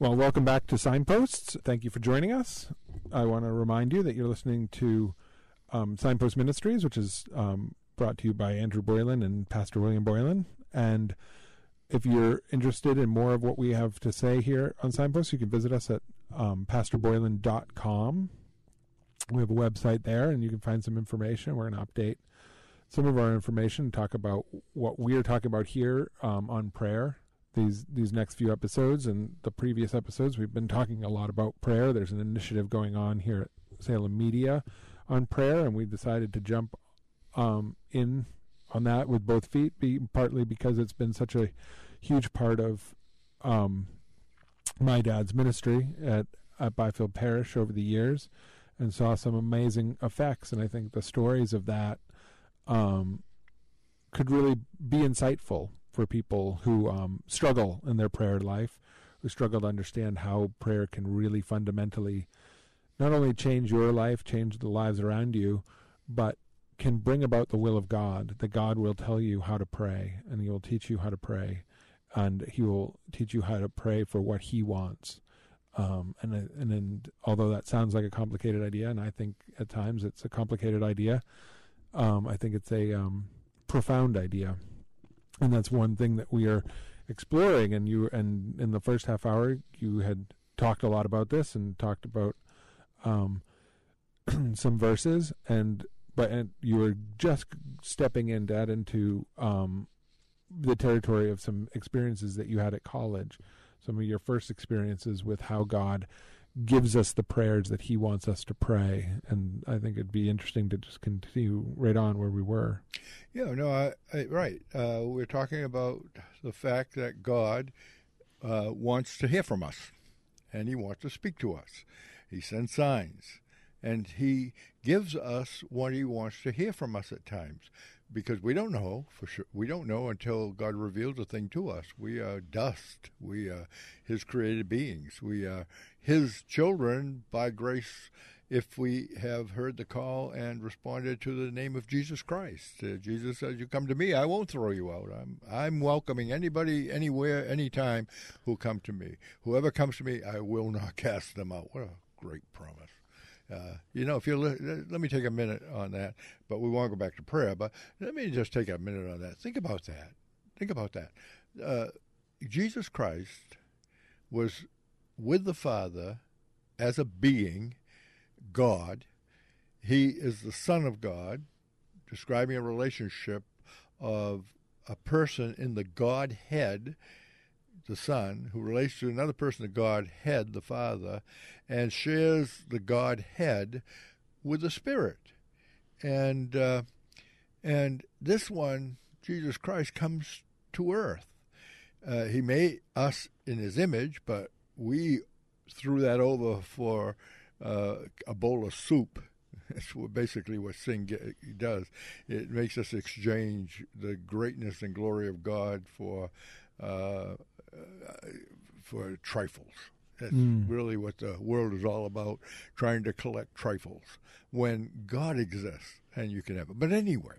Well, welcome back to Signposts. Thank you for joining us. I want to remind you that you're listening to um, Signpost Ministries, which is um, brought to you by Andrew Boylan and Pastor William Boylan. And if you're interested in more of what we have to say here on Signposts, you can visit us at um, pastorboylan.com. We have a website there, and you can find some information. We're going to update some of our information, talk about what we're talking about here um, on prayer these these next few episodes and the previous episodes we've been talking a lot about prayer. There's an initiative going on here at salem media on prayer and we decided to jump um, in on that with both feet be, partly because it's been such a huge part of um, my dad's ministry at, at byfield parish over the years and saw some amazing effects. And i think the stories of that um, could really be insightful for people who um, struggle in their prayer life, who struggle to understand how prayer can really fundamentally not only change your life, change the lives around you, but can bring about the will of God, that God will tell you how to pray and He will teach you how to pray and He will teach you how to pray for what He wants. Um, and and although that sounds like a complicated idea, and I think at times it's a complicated idea, um, I think it's a um, profound idea and that's one thing that we are exploring. And you and in the first half hour, you had talked a lot about this and talked about um, some verses, and but and you were just stepping in, Dad, into um, the territory of some experiences that you had at college, some of your first experiences with how God gives us the prayers that he wants us to pray. And i think it'd be interesting to just continue right on where we were. Yeah no I, I, right. Uh, we're talking about the fact that god uh, wants to hear from us and he wants to speak to us. He sends signs and he gives us what he wants to hear from us at times because we don't know for sure. We don't know until God reveals a thing to us. We are dust. We are His created beings. We are His children by grace. If we have heard the call and responded to the name of Jesus Christ, uh, Jesus says, "You come to me, I won't throw you out. I'm I'm welcoming anybody, anywhere, anytime who come to me. Whoever comes to me, I will not cast them out." What a great promise! Uh, you know, if you let, me take a minute on that, but we won't go back to prayer. But let me just take a minute on that. Think about that. Think about that. Uh, Jesus Christ was with the Father as a being, God. He is the Son of God, describing a relationship of a person in the Godhead the Son, who relates to another person, the Godhead, the Father, and shares the Godhead with the Spirit. And uh, and this one, Jesus Christ, comes to earth. Uh, he made us in His image, but we threw that over for uh, a bowl of soup. That's basically what sin does. It makes us exchange the greatness and glory of God for uh, for trifles. That's mm. really what the world is all about, trying to collect trifles when God exists and you can have it. But anyway,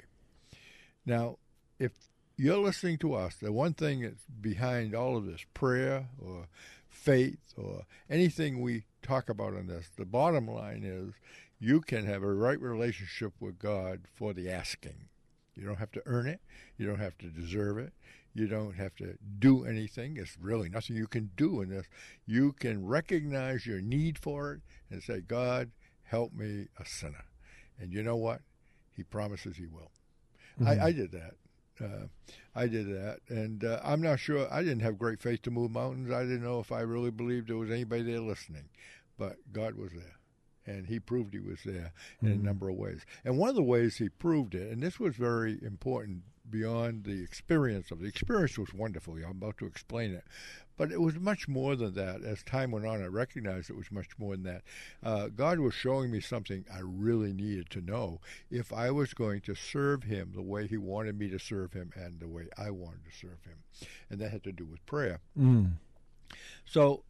now, if you're listening to us, the one thing that's behind all of this prayer or faith or anything we talk about in this, the bottom line is you can have a right relationship with God for the asking. You don't have to earn it, you don't have to deserve it. You don't have to do anything. It's really nothing you can do in this. You can recognize your need for it and say, God, help me, a sinner. And you know what? He promises He will. Mm-hmm. I, I, did that. Uh, I did that. And uh, I'm not sure, I didn't have great faith to move mountains. I didn't know if I really believed there was anybody there listening. But God was there and he proved he was there in mm-hmm. a number of ways. And one of the ways he proved it, and this was very important beyond the experience of the experience was wonderful. I'm about to explain it, but it was much more than that. As time went on, I recognized it was much more than that. Uh, God was showing me something I really needed to know if I was going to serve Him the way He wanted me to serve Him and the way I wanted to serve Him, and that had to do with prayer. Mm. So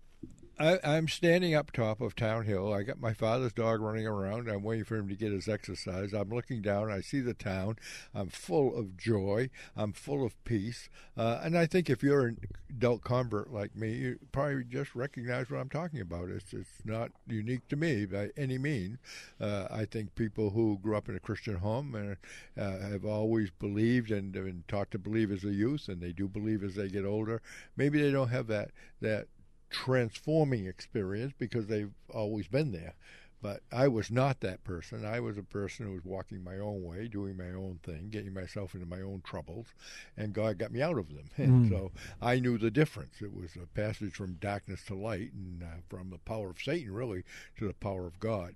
I, am standing up top of Town Hill. I got my father's dog running around. I'm waiting for him to get his exercise. I'm looking down. I see the town. I'm full of joy. I'm full of peace. Uh, and I think if you're an adult convert like me, you probably just recognize what I'm talking about. It's it's not unique to me by any means. Uh, I think people who grew up in a Christian home and uh, have always believed and been taught to believe as a youth, and they do believe as they get older. Maybe they don't have that that transforming experience because they've always been there. But I was not that person. I was a person who was walking my own way, doing my own thing, getting myself into my own troubles, and God got me out of them. And mm. so I knew the difference. It was a passage from darkness to light, and uh, from the power of Satan, really, to the power of God.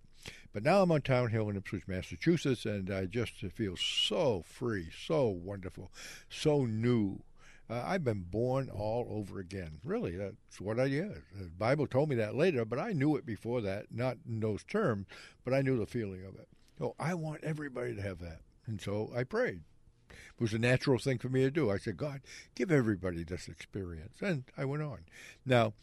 But now I'm on Town Hill in Ipswich, Massachusetts, and I just feel so free, so wonderful, so new uh, I've been born all over again. Really, that's what I did. The Bible told me that later, but I knew it before that, not in those terms, but I knew the feeling of it. So I want everybody to have that. And so I prayed. It was a natural thing for me to do. I said, God, give everybody this experience. And I went on. Now,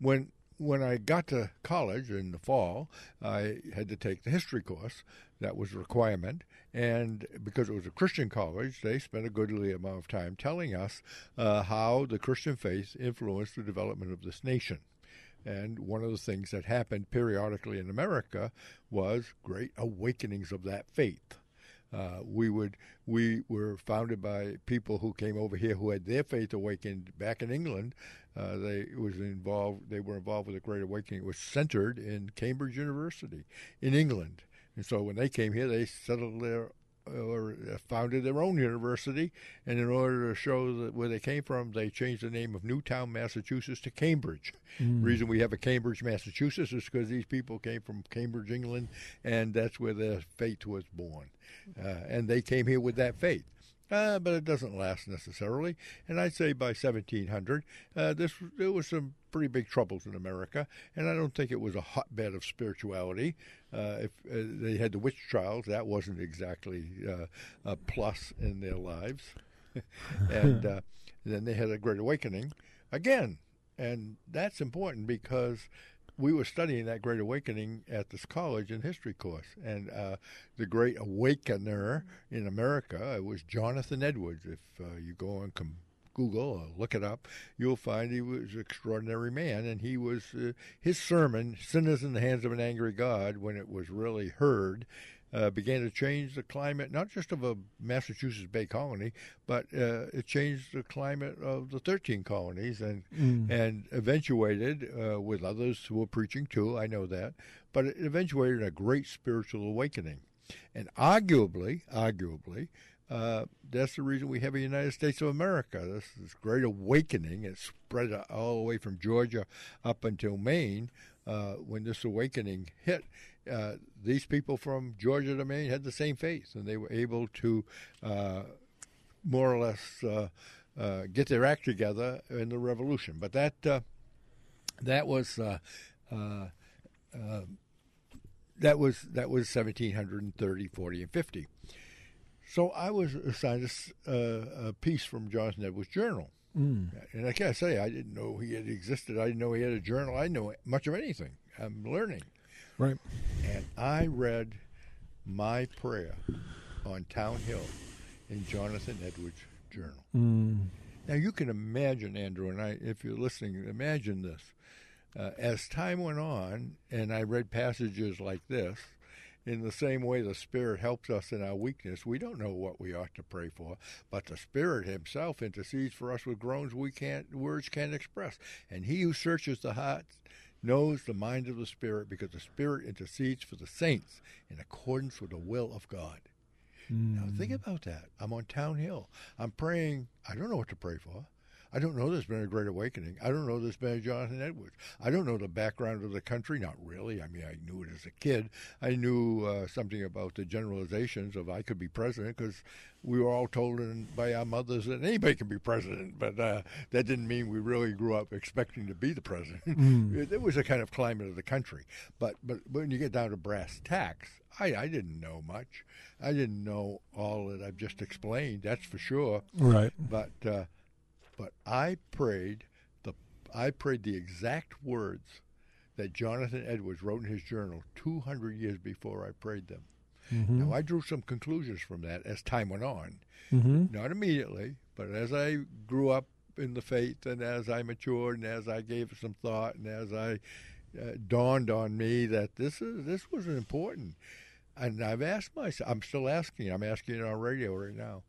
when when I got to college in the fall, I had to take the history course. That was a requirement. And because it was a Christian college, they spent a goodly amount of time telling us uh, how the Christian faith influenced the development of this nation. And one of the things that happened periodically in America was great awakenings of that faith. Uh, we would we were founded by people who came over here who had their faith awakened back in England. Uh, they was involved. They were involved with the Great Awakening. It was centered in Cambridge University in England, and so when they came here, they settled there or founded their own university, and in order to show that where they came from, they changed the name of Newtown, Massachusetts, to Cambridge. Mm. The reason we have a Cambridge, Massachusetts, is because these people came from Cambridge, England, and that's where their faith was born, uh, and they came here with that faith. Uh, but it doesn't last necessarily. And I'd say by 1700, uh, this there was some pretty big troubles in America, and I don't think it was a hotbed of spirituality. Uh, if uh, they had the witch trials, that wasn't exactly uh, a plus in their lives. and uh, then they had a Great Awakening again, and that's important because we were studying that Great Awakening at this college in history course, and uh, the Great Awakener in America was Jonathan Edwards. If uh, you go on com- Google or look it up, you'll find he was an extraordinary man, and he was uh, his sermon, "Sinners in the Hands of an Angry God," when it was really heard uh, began to change the climate, not just of a Massachusetts Bay Colony, but uh, it changed the climate of the 13 colonies and mm. and eventuated uh, with others who were preaching too. I know that, but it eventuated a great spiritual awakening, and arguably, arguably. Uh, that's the reason we have a United States of America. This, this great awakening, it spread all the way from Georgia up until Maine. Uh, when this awakening hit, uh, these people from Georgia to Maine had the same faith, and they were able to uh, more or less uh, get their act together in the revolution. But that that was that was that was 1730, 40, and 50. So I was assigned a, a piece from Jonathan Edwards' journal. Mm. And I can't say I didn't know he had existed. I didn't know he had a journal. I didn't know much of anything. I'm learning. Right. And I read my prayer on Town Hill in Jonathan Edwards' journal. Mm. Now you can imagine, Andrew, and I, if you're listening, imagine this. Uh, as time went on, and I read passages like this, in the same way the Spirit helps us in our weakness, we don't know what we ought to pray for, but the Spirit Himself intercedes for us with groans we can't, words can't express. And He who searches the hearts knows the mind of the Spirit because the Spirit intercedes for the saints in accordance with the will of God. Mm. Now, think hmm. about that. I'm on Town Hill. I'm praying. I don't know what to pray for. I don't know there's been a Great Awakening. I don't know there's been a Jonathan Edwards. I don't know the background of the country. Not really. I mean, I knew it as a kid. I knew uh, something about the generalizations of I could be president because we were all told in, by our mothers that anybody can be president. But uh, that didn't mean we really grew up expecting to be the president. Mm. it, it was a kind of climate of the country. But but when you get down to brass tacks, I, I didn't know much. I didn't know all that I've just explained. That's for sure. Right. But uh, but I prayed the I prayed the exact words that Jonathan Edwards wrote in his journal 200 years before I prayed them. Mm-hmm. Now I drew some conclusions from that as time went on. Mm-hmm. Not immediately, but as I grew up in the faith and as I matured and as I gave it some thought and as I uh, dawned on me that this is this was important. And I've asked myself, I'm still asking, I'm asking it on radio right now.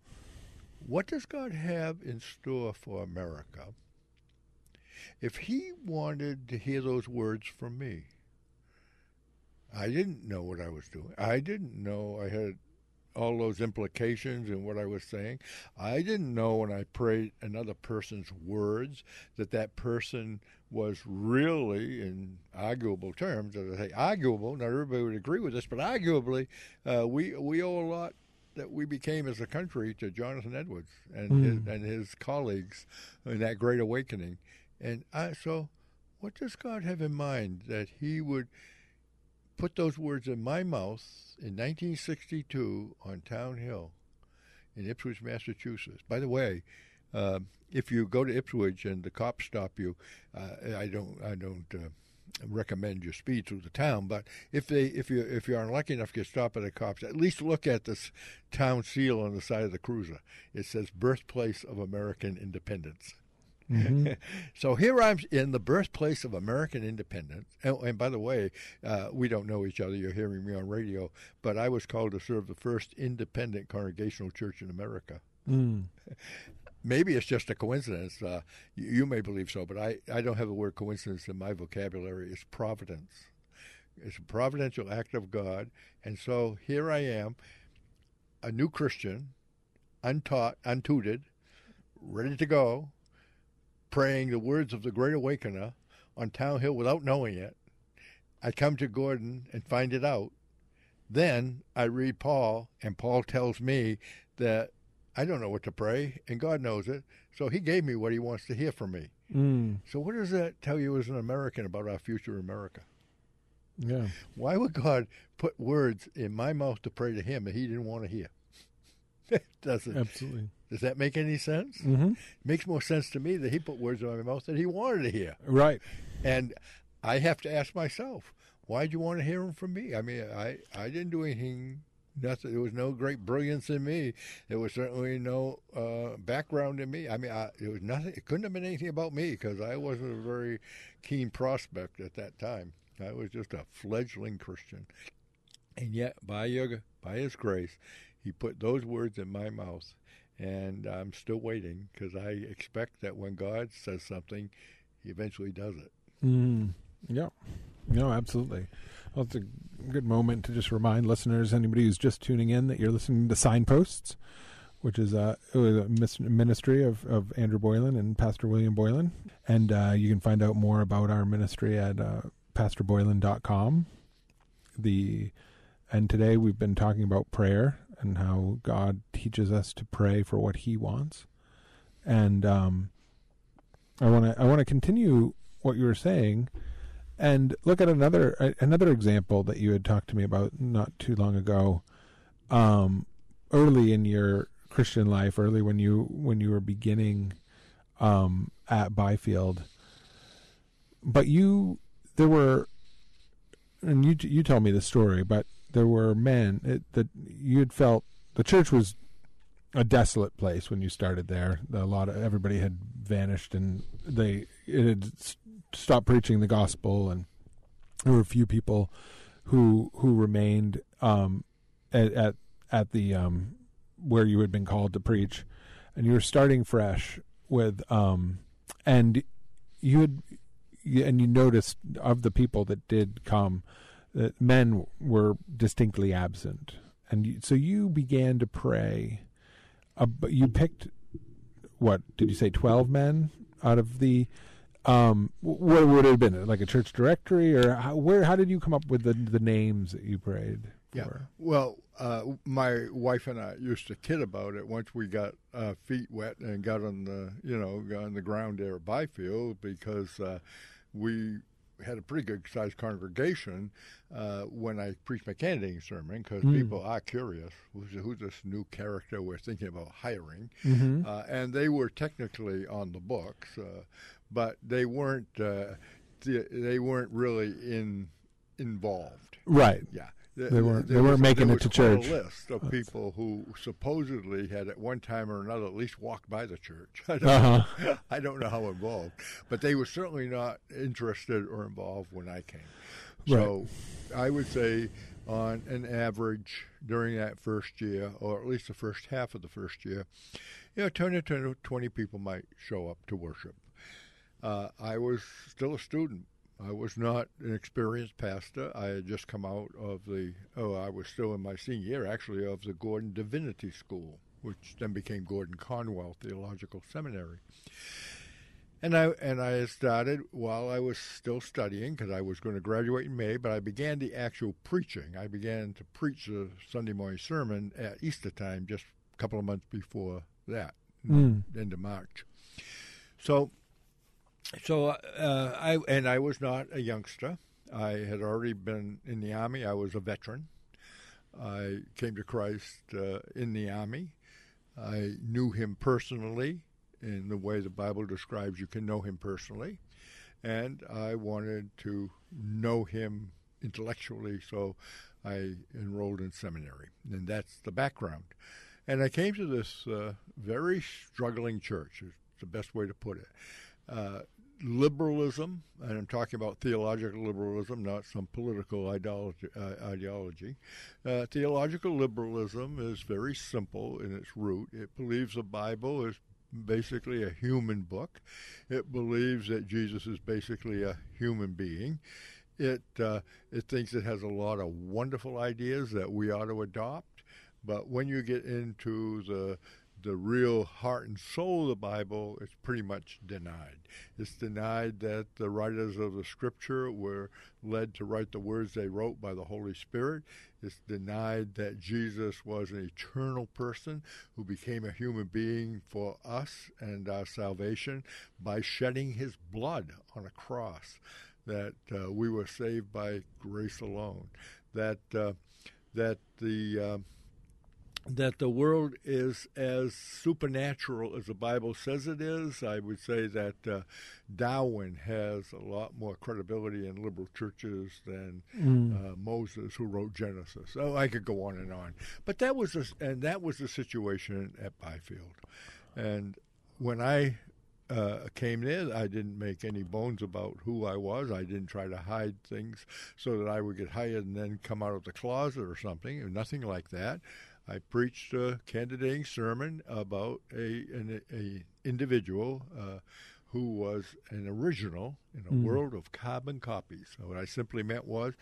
What does God have in store for America? If He wanted to hear those words from me, I didn't know what I was doing. I didn't know I had all those implications in what I was saying. I didn't know when I prayed another person's words that that person was really, in arguable terms, as I say, arguable. Not everybody would agree with this, but arguably, uh, we we owe a lot that we became as a country to Jonathan Edwards and mm. his, and his colleagues in that Great Awakening. And I, so, what does God have in mind that He would put those words in my mouth in 1962 on Town Hill in Ipswich, Massachusetts? By the way, uh, if you go to Ipswich and the cops stop you, uh, I don't, I don't. Uh, recommend your speed through the town. But if they if you if you are unlucky enough to get stopped by the cops, at least look at this town seal on the side of the cruiser. It says "Birthplace of American Independence." Mm-hmm. so here I'm in the birthplace of American independence. And, and by the way, uh, we don't know each other. You're hearing me on radio, but I was called to serve the first independent congregational church in America. Mm. maybe it's just a coincidence. Uh, you, you, may believe so, but I, I don't have the word coincidence in my vocabulary. It's providence. It's a providential act of God. And so here I am, a new Christian, untaught, untutored, ready to go, praying the words of the Great Awakener on Town Hill without knowing it. I come to Gordon and find it out. Then I read Paul, and Paul tells me that I don't know what to pray, and God knows it. So He gave me what He wants to hear from me. Mm. So, what does that tell you as an American about our future America? Yeah. Why would God put words in my mouth to pray to Him that He didn't want to hear? does it? Absolutely. Does that make any sense? Mm-hmm. It makes more sense to me that He put words in my mouth that He wanted to hear. Right. And I have to ask myself, why'd you want to hear them from me? I mean, I, I didn't do anything nothing. There was no great brilliance in me. There was certainly no uh, background in me. I mean, I, it was nothing. It couldn't have been anything about me because I wasn't a very keen prospect at that time. I was just a fledgling Christian, and yet by your by His grace, He put those words in my mouth, and I'm still waiting because I expect that when God says something, He eventually does it. Mm, yeah. No, absolutely. Well, it's a good moment to just remind listeners, anybody who's just tuning in, that you're listening to Signposts, which is a, a ministry of, of Andrew Boylan and Pastor William Boylan. And uh, you can find out more about our ministry at uh, pastorboylan.com. The and today we've been talking about prayer and how God teaches us to pray for what He wants. And um, I want to I want to continue what you were saying and look at another another example that you had talked to me about not too long ago. Um, early in your Christian life, early when you when you were beginning um, at Byfield, but you there were, and you you tell me the story, but there were men it, that you had felt the church was a desolate place when you started there. A lot of everybody had vanished, and they it had stopped preaching the gospel, and there were a few people who who remained um, at, at at the um, where you had been called to preach, and you were starting fresh with um, and you had and you noticed of the people that did come that men were distinctly absent and you, so you began to pray uh, you picked what did you say? Twelve men out of the. Um, what would it have been like a church directory, or how, where? How did you come up with the the names that you prayed for? Yeah. Well, uh, my wife and I used to kid about it once we got uh, feet wet and got on the you know got on the ground there at Byfield because uh, we had a pretty good sized congregation uh, when I preached my candidating sermon because Mm. people are curious who's, who's this new character we're thinking about hiring, Mhm. uh, and they were technically on the books, uh, but they weren't uh, they weren't really in involved. Right. Yeah. They weren't- there they weren't was- making it to church. A list of people who supposedly had at one time or another at least walked by the church. I don't, Uh-huh. I don't know how involved, but they were certainly not interested or involved when I came. So I would say, on an average, during that first year, or at least the first half of the first year, you know, 10 to 20 people might show up to worship. Uh, I was still a student. I was not an experienced pastor. I had just come out of the, oh, I was still in my senior year, actually, of the Gordon Divinity School, which then became Gordon Conwell Theological Seminary. And I and I started while I was still studying because I was going to graduate in May, but I began the actual preaching. I began to preach the Sunday morning sermon at Easter time, just a couple of months before that, Mm. end of March. So, so uh, I and I was not a youngster. I had already been in the army. I was a veteran. I came to Christ uh, in the army. I knew him personally in the way the Bible describes you can know him personally. And I wanted to know him intellectually, so I enrolled in seminary. And that's the background. And I came to this uh, very struggling church, is the best way to put it. Uh, liberalism, and I'm talking about theological liberalism, not some political ideology. Uh, ideology. Uh, theological liberalism is very simple in its root. It believes the Bible is basically a human book. It believes that Jesus is basically a human being. It uh, it thinks it has a lot of wonderful ideas that we ought to adopt. But when you get into the the real heart and soul of the Bible, is pretty much denied. It's denied that the writers of the Scripture were led to write the words they wrote by the Holy Spirit. It's denied that Jesus was an eternal person who became a human being for us and our salvation by shedding his blood on a cross. That uh, we were saved by grace alone. That uh, that the uh, that the world is as supernatural as the Bible says it is. I would say that uh, Darwin has a lot more credibility in liberal churches than uh, Moses, who wrote Genesis. So I could go on and on, but that was a, and that was the situation at Byfield, and when I uh, came in, I didn't make any bones about who I was. I didn't try to hide things so that I would get hired and then come out of the closet or something. Nothing like that. I preached a candidating sermon about a an a individual uh, who was an original in a world of carbon copies. So what I simply meant was,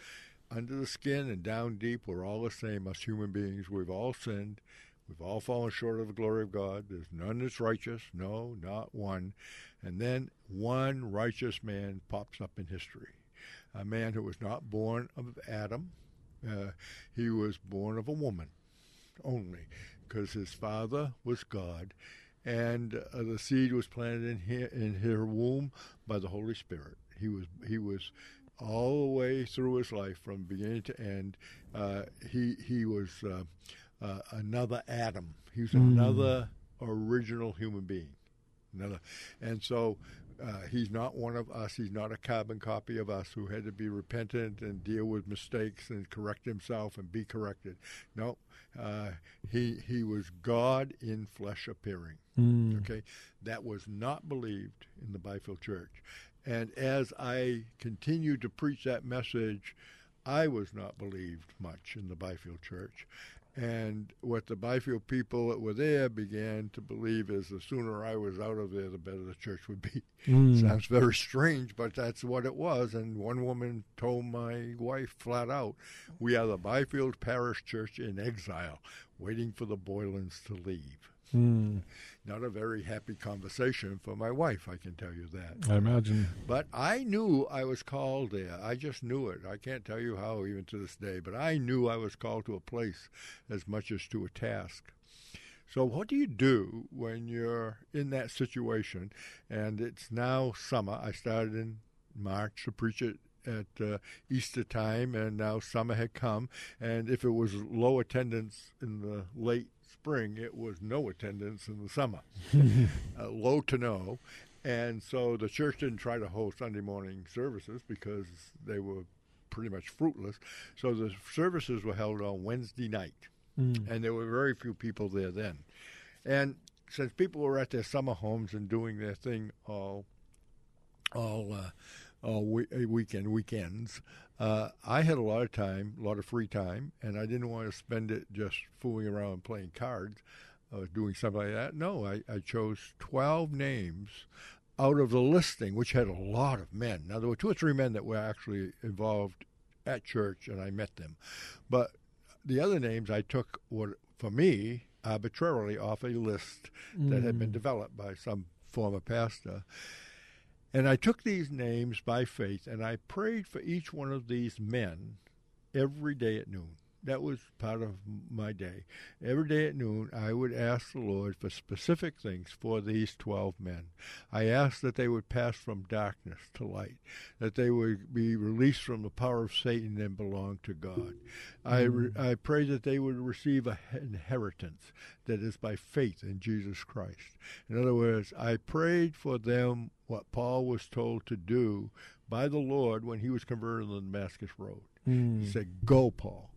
under the skin and down deep, we're all the same. Us human beings, we've all sinned. We've all fallen short of the glory of God. There's none that's righteous. No, not one. And then one righteous man pops up in history. A man who was not born of Adam. Uh, he was born of a woman only because his father was God. And uh, the seed was planted in her, in her womb by the Holy Spirit. He was he was all the way through his life from beginning to end. Uh, he he was uh, uh, another Adam. He was another original human being. Another, and so uh, he's not one of us. He's not a carbon copy of us who had to be repentant and deal with mistakes and correct himself and be corrected. No, uh, he he was God in flesh appearing. Okay, that was not believed in the Byfield Church, and as I continued to preach that message, I was not believed much in the Byfield Church. And what the Byfield people that were there began to believe is the sooner I was out of there, the better the church would be. Hmm. Sounds very strange, but that's what it was. And one woman told my wife flat out, We are the Byfield Parish Church in exile, waiting for the Boylans to leave. Mm. Not a very happy conversation for my wife, I can tell you that. I imagine. But I knew I was called there. I just knew it. I can't tell you how, even to this day, but I knew I was called to a place as much as to a task. So, what do you do when you're in that situation and it's now summer? I started in March to preach it at uh, Easter time, and now summer had come. And if it was low attendance in the late spring, it was no attendance in the summer, uh, low to no. And so the church didn't try to hold Sunday morning services because they were pretty much fruitless. So the services were held on Wednesday night, Mm. and there were very few people there then. And since people were at their summer homes and doing their thing all, all, uh, all we- uh, weekend weekends, uh, I had a lot of time, a lot of free time, and I didn't want to spend it just fooling around playing cards, uh, doing something like that. No, I, I chose twelve names out of the listing, which had a lot of men. Now there were two or three men that were actually involved at church, and I met them, but the other names I took were for me arbitrarily off a list that had been developed by some former pastor. And I took these names by faith and I prayed for each one of these men every day at noon. That was part of my day. Every day at noon, I would ask the Lord for specific things for these 12 men. I asked that they would pass from darkness to light, that they would be released from the power of Satan and belong to God. I, re- mm. I prayed that they would receive an inheritance that is by faith in Jesus Christ. In other words, I prayed for them what Paul was told to do by the Lord when he was converted on the Damascus Road. He mm. said, Go, Paul,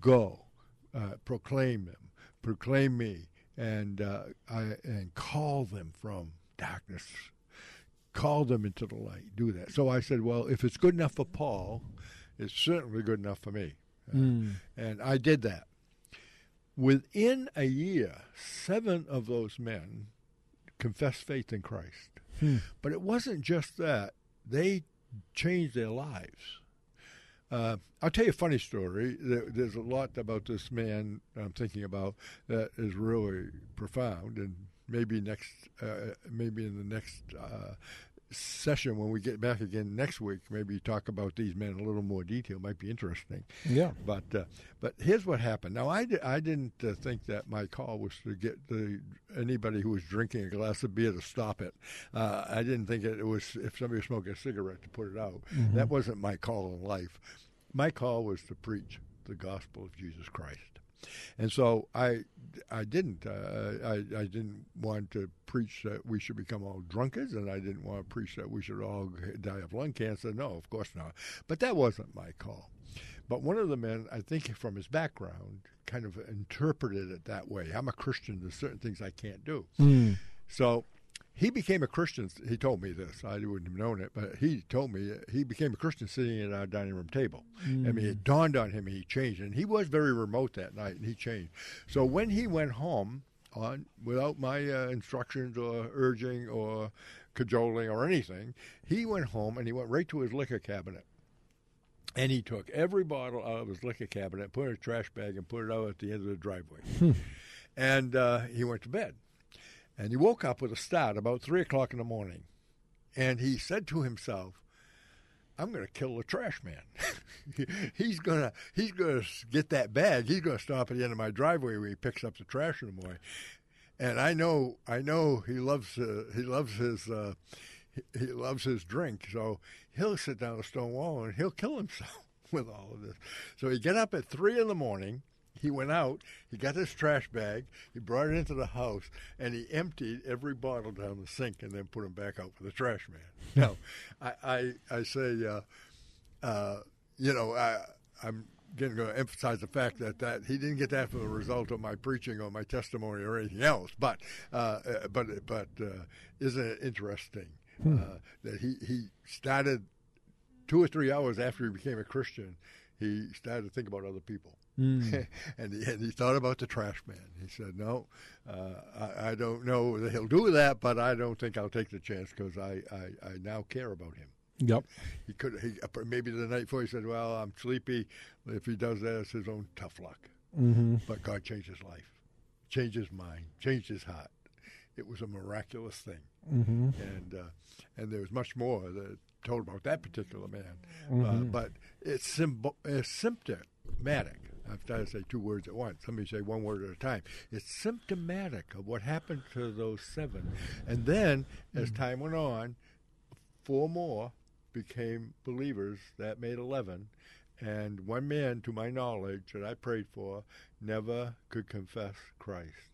go, uh, proclaim them, proclaim me, and uh, I, and call them from darkness, call them into the light. Do that. So I said, well, if it's good enough for Paul, it's certainly good enough for me, Mm. and I did that. Within a year, seven of those men confessed faith in Christ. Hmm. But it wasn't just that; they changed their lives. Uh, I'll tell you a funny story. There's a lot about this man I'm thinking about that is really profound, and maybe next, uh, maybe in the next uh, session when we get back again next week, maybe talk about these men in a little more detail. Might be interesting. Yeah. But uh, but here's what happened. Now I, di- I didn't uh, think that my call was to get the anybody who was drinking a glass of beer to stop it. Uh, I didn't think it was if somebody was smoking a cigarette to put it out. That wasn't my call in life. My call was to preach the gospel of Jesus Christ. And so I, I didn't. Uh, I, I didn't want to preach that we should become all drunkards, and I didn't want to preach that we should all die of lung cancer. No, of course not. But that wasn't my call. But one of the men, I think from his background, kind of interpreted it that way. I'm a Christian. There's certain things I can't do. Mm. So he became a Christian. He told me this. I wouldn't have known it, but he told me he became a Christian sitting at our dining room table. I mean, it dawned on him and he changed. And he was very remote that night and he changed. So when he went home, on without my uh, instructions or urging or cajoling or anything, he went home and he went right to his liquor cabinet. And he took every bottle out of his liquor cabinet, put it in a trash bag, and put it out at the end of the driveway. and uh, he went to bed. And he woke up with a start about three o'clock in the morning. And he said to himself, I'm going to kill the trash man. he's going to he's going to get that bag. He's going to stop at the end of my driveway where he picks up the trash in the morning. And I know I know he loves uh, he loves his uh, he, loves his drink. So he'll sit down a stone wall and he'll kill himself with all of this. So he get up at three in the morning. He went out. He got his trash bag. He brought it into the house, and he emptied every bottle down the sink, and then put them back out for the trash man. Now, I I, I say, uh, uh, you know, I, I'm going to emphasize the fact that that he didn't get that for the result of my preaching or my testimony or anything else. But uh, uh, but but uh, isn't it interesting uh, that he he started two or three hours after he became a Christian, he started to think about other people. and, he, and he thought about the trash man. He said, "No, uh, I, I don't know that he'll do that, but I don't think I'll take the chance because I, I, I now care about him." Yep. He could he maybe the night before he said, "Well, I'm sleepy." If he does that, it's his own tough luck. Mm-hmm. But God changed his life. changed his mind, changed his heart. It was a miraculous thing, Mm-hmm. and uh, and there was much more that told about that particular man. Uh, Mm-hmm. but it's, symbol, it's symptomatic. I've got to say two words at once. Let me say one word at a time. It's symptomatic of what happened to those seven. And then, as time went on, four more became believers. That made 11. And one man, to my knowledge, that I prayed for, never could confess Christ.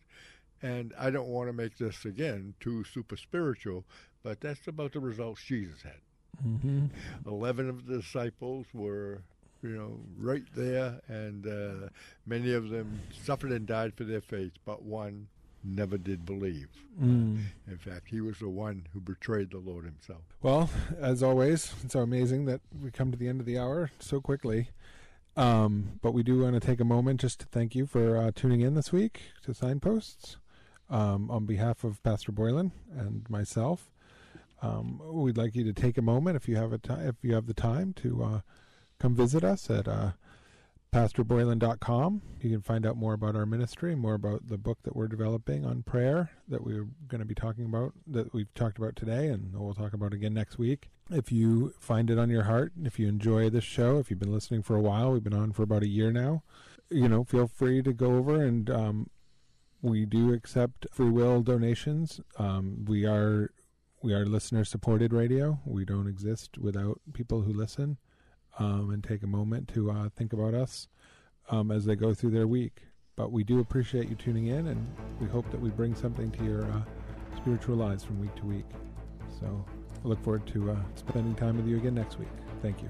And I don't want to make this, again, too super spiritual, but that's about the results Jesus had. Mm-hmm. 11 of the disciples were you know right there and uh, many of them suffered and died for their faith but one never did believe Mm. in fact he was the one who betrayed the lord himself Well, as always, it's so amazing that we come to the end of the hour so quickly. Um, but we do want to take a moment just to thank you for uh, tuning in this week to Signposts. Um, on behalf of Pastor Boylan and myself, um, we'd like you to take a moment if you have a ti- if you have the time to uh, come visit us at uh, pastorboylan.com. You can find out more about our ministry, more about the book that we're developing on prayer that we're going to be talking about, that we've talked about today, and we'll talk about again next week. If you find it on your heart, if you enjoy this show, if you've been listening for a while, we've been on for about a year now, you know, feel free to go over and um, we do accept free will donations. Um, we are we are listener supported radio. We don't exist without people who listen um, and take a moment to uh, think about us um, as they go through their week. But we do appreciate you tuning in, and we hope that we bring something to your uh, spiritual lives from week to week. So I look forward to uh, spending time with you again next week. Thank you.